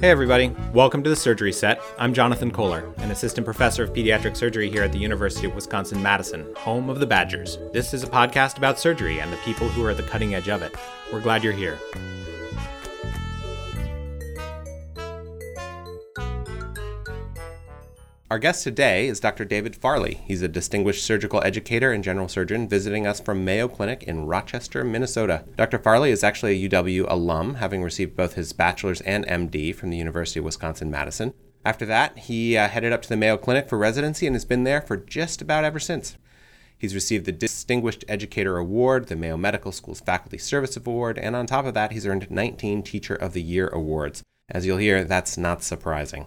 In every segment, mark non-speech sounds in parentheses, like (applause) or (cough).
Hey, everybody. Welcome to the Surgery Set. I'm Jonathan Kohler, an assistant professor of pediatric surgery here at the University of Wisconsin Madison, home of the Badgers. This is a podcast about surgery and the people who are at the cutting edge of it. We're glad you're here. Our guest today is Dr. David Farley. He's a distinguished surgical educator and general surgeon visiting us from Mayo Clinic in Rochester, Minnesota. Dr. Farley is actually a UW alum, having received both his bachelor's and MD from the University of Wisconsin Madison. After that, he uh, headed up to the Mayo Clinic for residency and has been there for just about ever since. He's received the Distinguished Educator Award, the Mayo Medical School's Faculty Service Award, and on top of that, he's earned 19 Teacher of the Year awards. As you'll hear, that's not surprising.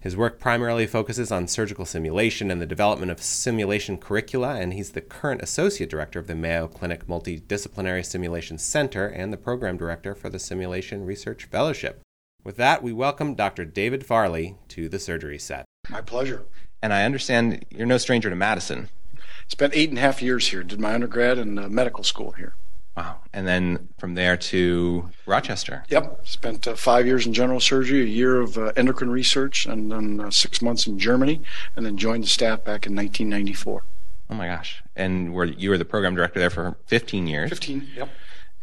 His work primarily focuses on surgical simulation and the development of simulation curricula, and he's the current associate director of the Mayo Clinic Multidisciplinary Simulation Center and the program director for the Simulation Research Fellowship. With that, we welcome Dr. David Farley to the surgery set. My pleasure. And I understand you're no stranger to Madison. Spent eight and a half years here, did my undergrad and uh, medical school here. Wow. And then from there to Rochester. Yep. Spent uh, five years in general surgery, a year of uh, endocrine research, and then uh, six months in Germany, and then joined the staff back in 1994. Oh my gosh. And were, you were the program director there for 15 years. 15, yep.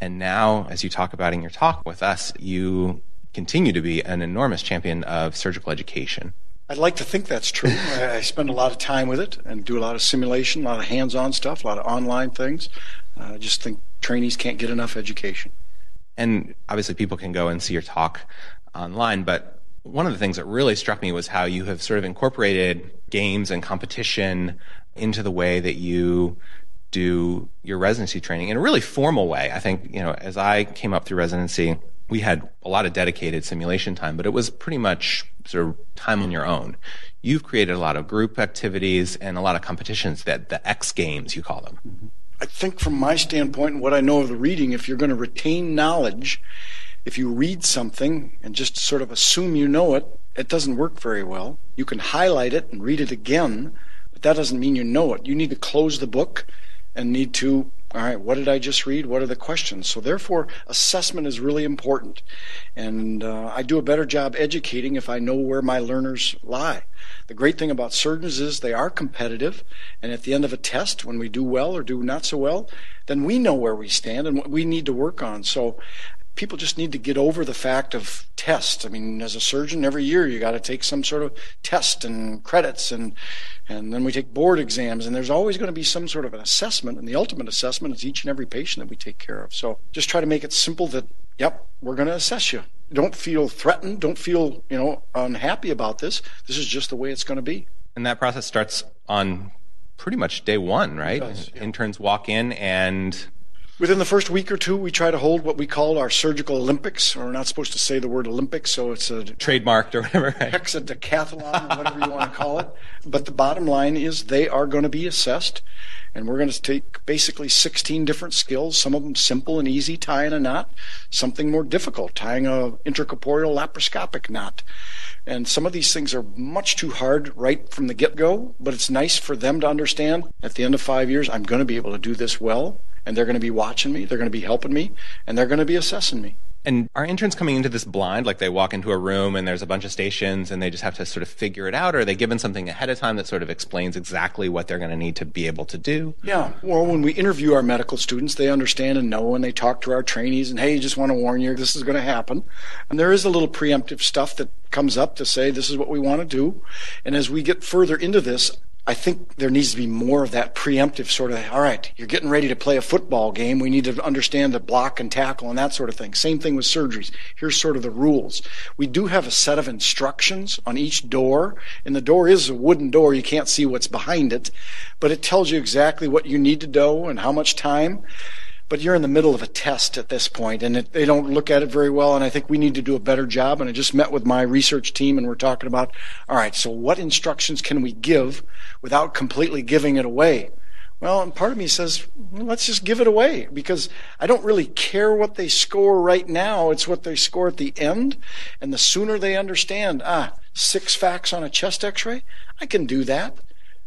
And now, as you talk about in your talk with us, you continue to be an enormous champion of surgical education. I'd like to think that's true. (laughs) I, spend a lot of time with it and do a lot of simulation, a lot of hands-on stuff, a lot of online things. Uh, I just think trainees can't get enough education. And obviously, people can go and see your talk online, but one of the things that really struck me was how you have sort of incorporated games and competition into the way that you do your residency training in a really formal way. I think, you know, as I came up through residency, we had a lot of dedicated simulation time, but it was pretty much sort of time on your own. You've created a lot of group activities and a lot of competitions that the X games, you call them. Mm-hmm. I think from my standpoint and what I know of the reading, if you're going to retain knowledge, if you read something and just sort of assume you know it, it doesn't work very well. You can highlight it and read it again, but that doesn't mean you know it. You need to close the book and need to all right, what did I just read? What are the questions? So, therefore, assessment is really important. And uh, I do a better job educating if I know where my learners lie. The great thing about surgeons is they are competitive. And at the end of a test, when we do well or do not so well, then we know where we stand and what we need to work on. So, people just need to get over the fact of test. I mean, as a surgeon, every year you got to take some sort of test and credits, and and then we take board exams, and there's always going to be some sort of an assessment, and the ultimate assessment is each and every patient that we take care of. So just try to make it simple that, yep, we're going to assess you. Don't feel threatened. Don't feel you know unhappy about this. This is just the way it's going to be. And that process starts on pretty much day one, right? Does, yeah. Interns walk in and Within the first week or two, we try to hold what we call our surgical Olympics. We're not supposed to say the word Olympics, so it's a trademarked or whatever. Right? Hexadecathlon, or whatever you want to call it. But the bottom line is they are going to be assessed, and we're going to take basically 16 different skills. Some of them simple and easy, tying a knot. Something more difficult, tying a intracorporeal laparoscopic knot. And some of these things are much too hard right from the get-go, but it's nice for them to understand. At the end of five years, I'm going to be able to do this well and they're going to be watching me, they're going to be helping me, and they're going to be assessing me. And are interns coming into this blind, like they walk into a room and there's a bunch of stations and they just have to sort of figure it out, or are they given something ahead of time that sort of explains exactly what they're going to need to be able to do? Yeah. Well, when we interview our medical students, they understand and know, and they talk to our trainees, and hey, just want to warn you, this is going to happen. And there is a little preemptive stuff that comes up to say this is what we want to do. And as we get further into this, I think there needs to be more of that preemptive sort of, all right, you're getting ready to play a football game. We need to understand the block and tackle and that sort of thing. Same thing with surgeries. Here's sort of the rules. We do have a set of instructions on each door, and the door is a wooden door. You can't see what's behind it, but it tells you exactly what you need to do and how much time but you're in the middle of a test at this point and it, they don't look at it very well and i think we need to do a better job. And i just met with my research team and we're talking about all right so what instructions can we give without completely giving it away? Well and part of me says well, let's just give it away because i don't really care what they score right now. It's what they score at the end and the sooner they understand ah six facts on a chest x-ray i can do that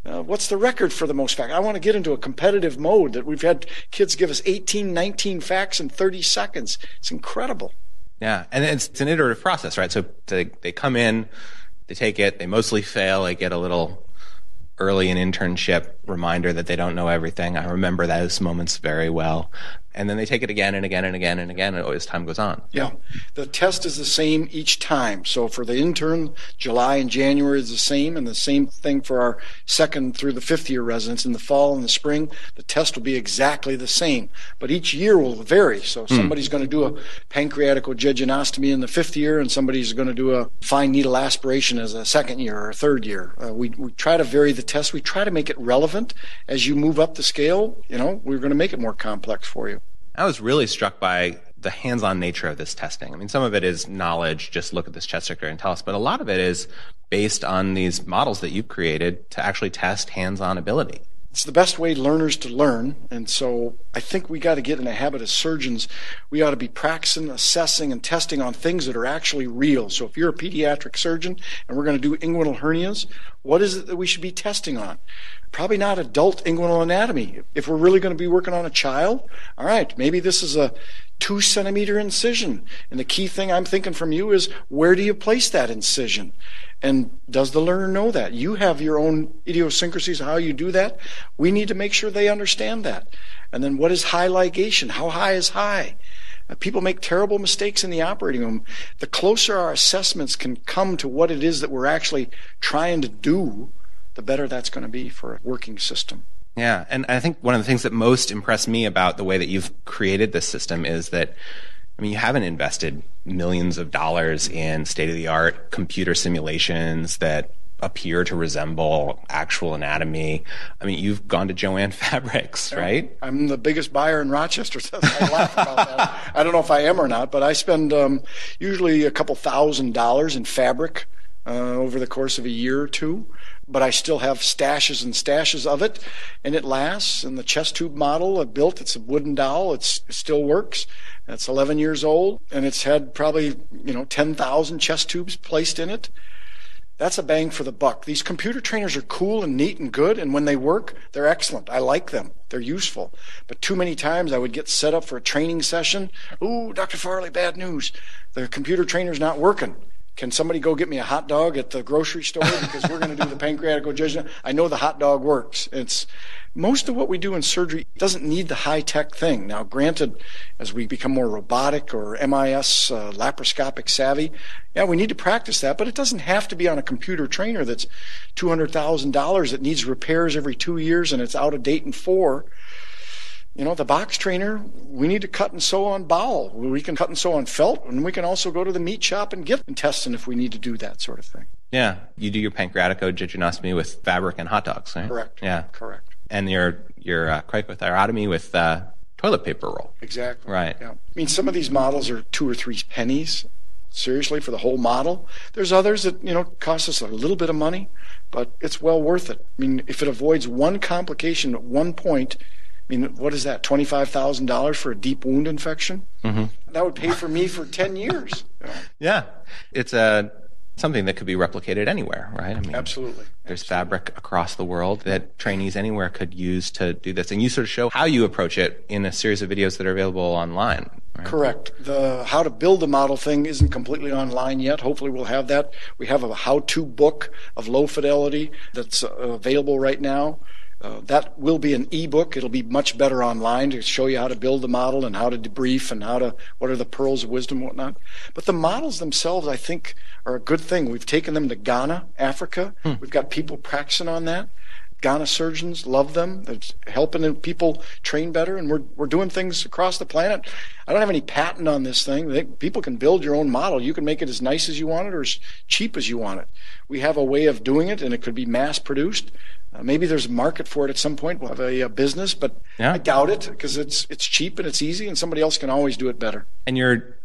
Uh, what's the record for the most facts? I want to get into a competitive mode that we've had kids give us 18, 19 facts in 30 seconds. It's incredible. Yeah, and it's, it's an iterative process, right? So they, they come in, they take it, they mostly fail, they get a little early in internship reminder that they don't know everything. I remember those moments very well and then they take it again and again and again and again as time goes on. Yeah, the test is the same each time. So for the intern, July and January is the same, and the same thing for our second through the fifth year residents. In the fall and the spring, the test will be exactly the same, but each year will vary. So mm. somebody's going to do a pancreaticojejunostomy in the fifth year, and somebody's going to do a fine needle aspiration as a second year or a third year. Uh, we we try to vary the test. We try to make it relevant as you move up the scale. You know, we're going to make it more complex for you. I was really struck by the hands-on nature of this testing. I mean, some of it is knowledge, just look at this chest X-ray and tell us, but a lot of it is based on these models that you've created to actually test hands-on ability. It's the best way learners to learn, and so I think we got to get in a habit as surgeons. We ought to be practicing, assessing, and testing on things that are actually real. So if you're a pediatric surgeon and we're going to do inguinal hernias, what is it that we should be testing on? Probably not adult inguinal anatomy. If we're really going to be working on a child, all right, maybe this is a two centimeter incision. And the key thing I'm thinking from you is where do you place that incision? And does the learner know that? You have your own idiosyncrasies, how you do that. We need to make sure they understand that. And then what is high ligation? How high is high? Uh, people make terrible mistakes in the operating room. The closer our assessments can come to what it is that we're actually trying to do, the better that's going to be for a working system. Yeah, and I think one of the things that most impressed me about the way that you've created this system is that I mean, you haven't invested millions of dollars in state of the art computer simulations that appear to resemble actual anatomy. I mean, you've gone to Jo-Ann (laughs) Fabrics, right? I'm the biggest buyer in Rochester. So I laugh about that. I don't know if I am or not, but I spend um, usually a couple thousand dollars in fabric uh, over the course of a year or two but I still have stashes and stashes of it, and it lasts. And the chest tube model I built, it's a wooden dowel. It's, it still works. It's 11 years old, and it's had probably you know 10,000 chest tubes placed in it. That's a bang for the buck. These computer trainers are cool and neat and good, and when they work, they're excellent. I like them. They're useful. But too many times I would get set up for a training session. Ooh, Dr. Farley, bad news. The computer trainer's not working. Can somebody go get me a hot dog at the grocery store because we're going to do the pancreatic jejunum? I know the hot dog works. It's most of what we do in surgery doesn't need the high tech thing. Now, granted, as we become more robotic or MIS uh, laparoscopic savvy, yeah, we need to practice that, but it doesn't have to be on a computer trainer that's $200,000 that needs repairs every two years and it's out of date in four. You know, the box trainer, we need to cut and sew on bowel. We can cut and sew on felt, and we can also go to the meat shop and get intestine if we need to do that sort of thing. Yeah, you do your pancreaticojejunostomy with fabric and hot dogs, right? Correct. Yeah, correct. And your your uh, cricothyrotomy with uh, toilet paper roll. Exactly. Right. Yeah. I mean, some of these models are two or three pennies. Seriously, for the whole model. There's others that you know cost us a little bit of money, but it's well worth it. I mean, if it avoids one complication at one point, I mean, what is that? Twenty-five thousand dollars for a deep wound infection? Mm-hmm. That would pay for me for ten years. Yeah, it's a something that could be replicated anywhere, right? I mean, absolutely. There's absolutely. fabric across the world that trainees anywhere could use to do this, and you sort of show how you approach it in a series of videos that are available online. Right? Correct. The how to build a model thing isn't completely online yet. Hopefully, we'll have that. We have a how-to book of low fidelity that's uh, available right now. Uh, that will be an ebook. It'll be much better online to show you how to build the model and how to debrief and how to what are the pearls of wisdom and whatnot. But the models themselves, I think, are a good thing. We've taken them to Ghana, Africa. Hmm. We've got people practicing on that. Ghana surgeons love them. It's helping people train better, and we're we're doing things across the planet. I don't have any patent on this thing. They, people can build your own model. You can make it as nice as you want it or as cheap as you want it. We have a way of doing it, and it could be mass produced. Uh, maybe there's a market for it at some point. We'll have a, a business, but yeah. I doubt it because it's it's cheap and it's easy, and somebody else can always do it better. And you're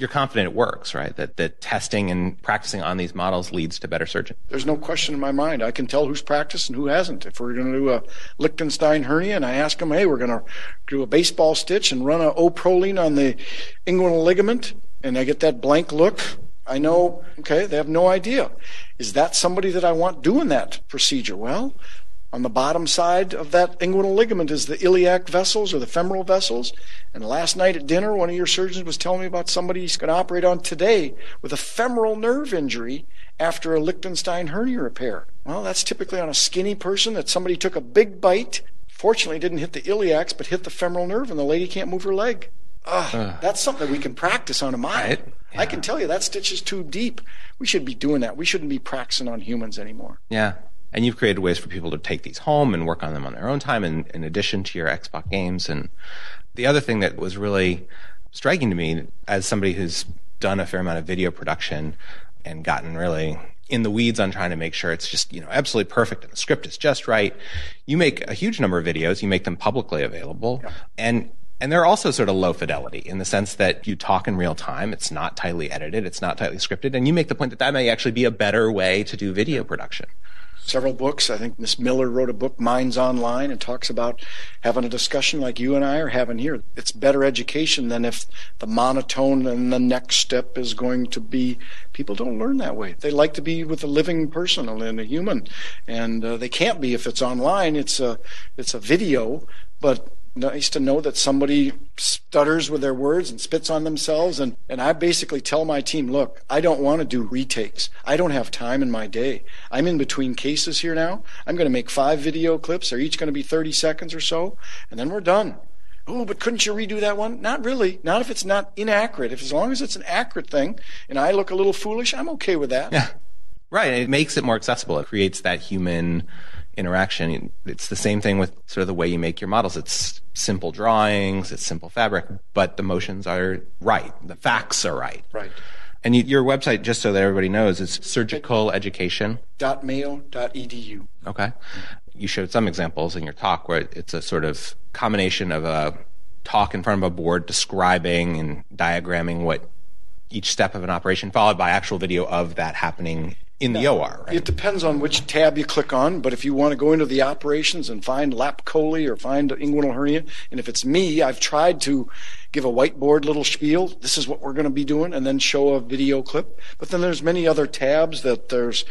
you're confident it works, right? That that testing and practicing on these models leads to better surgeons. There's no question in my mind. I can tell who's practiced and who hasn't. If we're going to do a Lichtenstein hernia, and I ask them, hey, we're going to do a baseball stitch and run a O-Prolene on the inguinal ligament, and I get that blank look. I know, okay, they have no idea. Is that somebody that I want doing that procedure? Well, On the bottom side of that inguinal ligament is the iliac vessels or the femoral vessels. And last night at dinner, one of your surgeons was telling me about somebody he's going to operate on today with a femoral nerve injury after a Lichtenstein hernia repair. Well, that's typically on a skinny person that somebody took a big bite. Fortunately, didn't hit the iliacs, but hit the femoral nerve, and the lady can't move her leg. Ugh, that's something that we can practice on a mind. Right. I can tell you that stitch is too deep. We should be doing that. We shouldn't be practicing on humans anymore. Yeah. And you've created ways for people to take these home and work on them on their own time in, in addition to your Xbox games. And the other thing that was really striking to me as somebody who's done a fair amount of video production and gotten really in the weeds on trying to make sure it's just, you know, absolutely perfect and the script is just right. You make a huge number of videos, you make them publicly available. Yeah. And and they're also sort of low fidelity in the sense that you talk in real time. It's not tightly edited. It's not tightly scripted. And you make the point that that may actually be a better way to do video production. Several books. I think Miss Miller wrote a book, Minds Online, and talks about having a discussion like you and I are having here. It's better education than if the monotone and the next step is going to be. People don't learn that way. They like to be with a living person and a human, and uh, they can't be if it's online. It's a it's a video, but nice to know that somebody stutters with their words and spits on themselves and, and i basically tell my team look i don't want to do retakes i don't have time in my day i'm in between cases here now i'm going to make five video clips they're each going to be 30 seconds or so and then we're done Oh, but couldn't you redo that one? Not really. Not if it's not inaccurate. If as long as it's an accurate thing and I look a little foolish, I'm okay with that. Yeah. Right. It makes it more accessible. It creates that human interaction. It's the same thing with sort of the way you make your models. It's simple drawings, it's simple fabric, but the motions are right. The facts are right. Right. And you, your website, just so that everybody knows, is surgical education. Dot mayo dot edu. Okay. You showed some examples in your talk where it's a sort of combination of a talk in front of a board describing and diagramming what each step of an operation, followed by actual video of that happening in the OR, right? It depends on which tab you click on, but if you want to go into the operations and find lap chole or find inguinal hernia, and if it's me, I've tried to give a whiteboard little spiel. This is what we're going to be doing, and then show a video clip. But then there's many other tabs that there's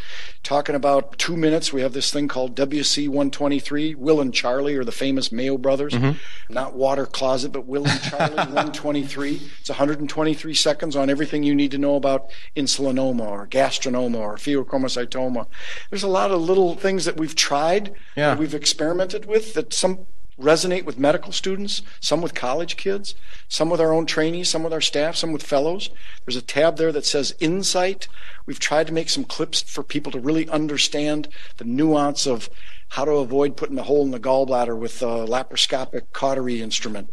talking about two minutes. We have this thing called WC 123. Will and Charlie are the famous Mayo brothers, mm-hmm. not water closet, but Will and Charlie (laughs) 123. It's 123 seconds on everything you need to know about insulinoma or gastrinoma or pheochromocytoma. There's a lot of little things that we've tried, Yeah. that we've experimented with that some resonate with medical students, some with college kids, some with our own trainees, some with our staff, some with fellows. There's a tab there that says Insight. We've tried to make some clips for people to really understand the nuance of how to avoid putting a hole in the gallbladder with a laparoscopic cautery instrument.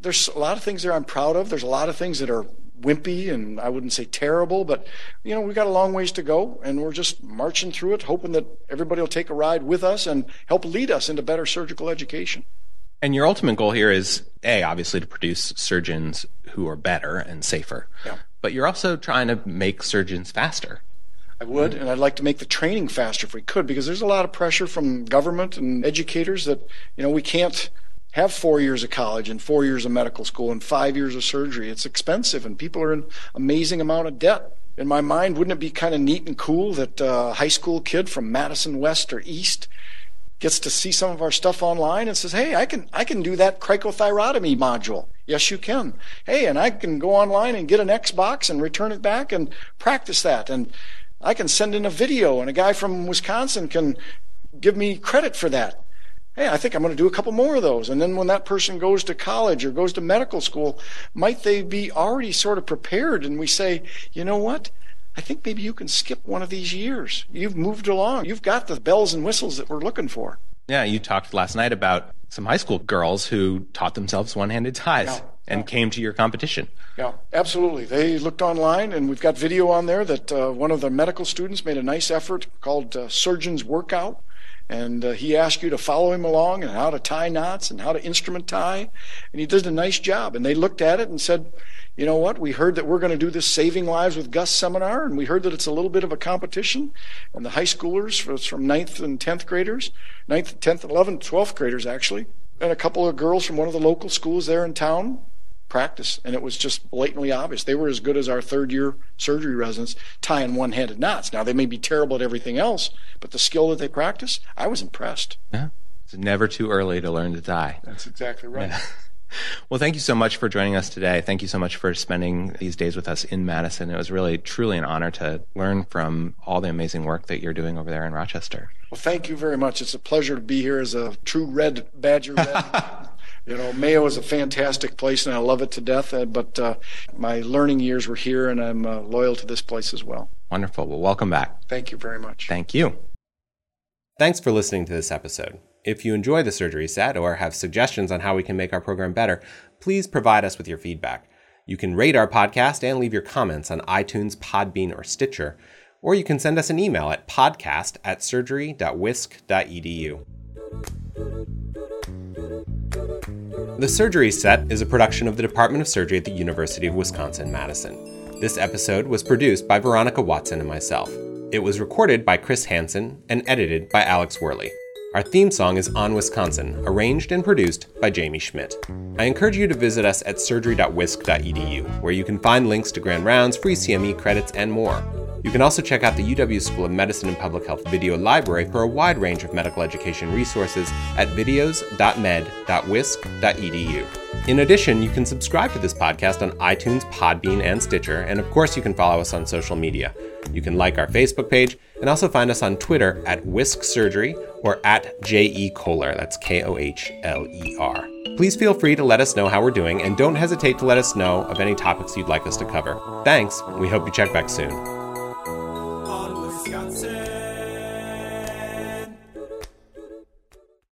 There's a lot of things there I'm proud of. There's a lot of things that are wimpy and I wouldn't say terrible, but you know, we've got a long ways to go and we're just marching through it, hoping that everybody will take a ride with us and help lead us into better surgical education. And your ultimate goal here is A, obviously to produce surgeons who are better and safer. Yeah. But you're also trying to make surgeons faster. I would, and I'd like to make the training faster if we could, because there's a lot of pressure from government and educators that, you know, we can't have four years of college and four years of medical school and five years of surgery. It's expensive, and people are in amazing amount of debt. In my mind, wouldn't it be kind of neat and cool that a high school kid from Madison West or East gets to see some of our stuff online and says, "Hey, I can I can do that cricothyrotomy module." Yes, you can. Hey, and I can go online and get an Xbox and return it back and practice that. And I can send in a video, and a guy from Wisconsin can give me credit for that. Hey, I think I'm going to do a couple more of those. And then when that person goes to college or goes to medical school, might they be already sort of prepared? And we say, you know what? I think maybe you can skip one of these years. You've moved along. You've got the bells and whistles that we're looking for. Yeah, you talked last night about some high school girls who taught themselves one handed ties Yeah, and yeah. came to your competition. Yeah, absolutely. They looked online, and we've got video on there that uh, one of the medical students made a nice effort called uh, Surgeon's Workout. And uh, he asked you to follow him along and how to tie knots and how to instrument tie. And he did a nice job. And they looked at it and said, you know what? We heard that we're going to do this Saving Lives with Gus seminar, and we heard that it's a little bit of a competition. And the high schoolers, from 9th and 10th graders, 9th, 10th, 11th, 12th graders actually, and a couple of girls from one of the local schools there in town practice, and it was just blatantly obvious. They were as good as our third year surgery residents tying one handed knots. Now, they may be terrible at everything else, but the skill that they practice, I was impressed. Yeah. It's never too early to learn to tie. That's exactly right. Yeah. (laughs) Well, thank you so much for joining us today. Thank you so much for spending these days with us in Madison. It was really, truly an honor to learn from all the amazing work that you're doing over there in Rochester. Well, thank you very much. It's a pleasure to be here as a true red Badger red. (laughs) you know, Mayo is a fantastic place and I love it to death. Uh, but uh, my learning years were here and I'm uh, loyal to this place as well. Wonderful. Well, welcome back. Thank you very much. Thank you. Thanks for listening to this episode. If you enjoy the surgery set or have suggestions on how we can make our program better, please provide us with your feedback. You can rate our podcast and leave your comments on iTunes, Podbean, or Stitcher, or you can send us an email at podcast at surgery.wisc.edu. The Surgery Set is a production of the Department of Surgery at the University of Wisconsin Madison. This episode was produced by Veronica Watson and myself. It was recorded by Chris Hansen and edited by Alex Worley. Our theme song is On Wisconsin, arranged and produced by Jamie Schmidt. I encourage you to visit us at surgery.wisc.edu, where you can find links to grand rounds, free CME credits, and more. You can also check out the UW School of Medicine and Public Health video library for a wide range of medical education resources at videos.med.wisc.edu. In addition, you can subscribe to this podcast on iTunes, Podbean, and Stitcher, and of course, you can follow us on social media. You can like our Facebook page and also find us on Twitter at Wisc Surgery or at J.E. Kohler. That's K O H L E R. Please feel free to let us know how we're doing and don't hesitate to let us know of any topics you'd like us to cover. Thanks. We hope you check back soon.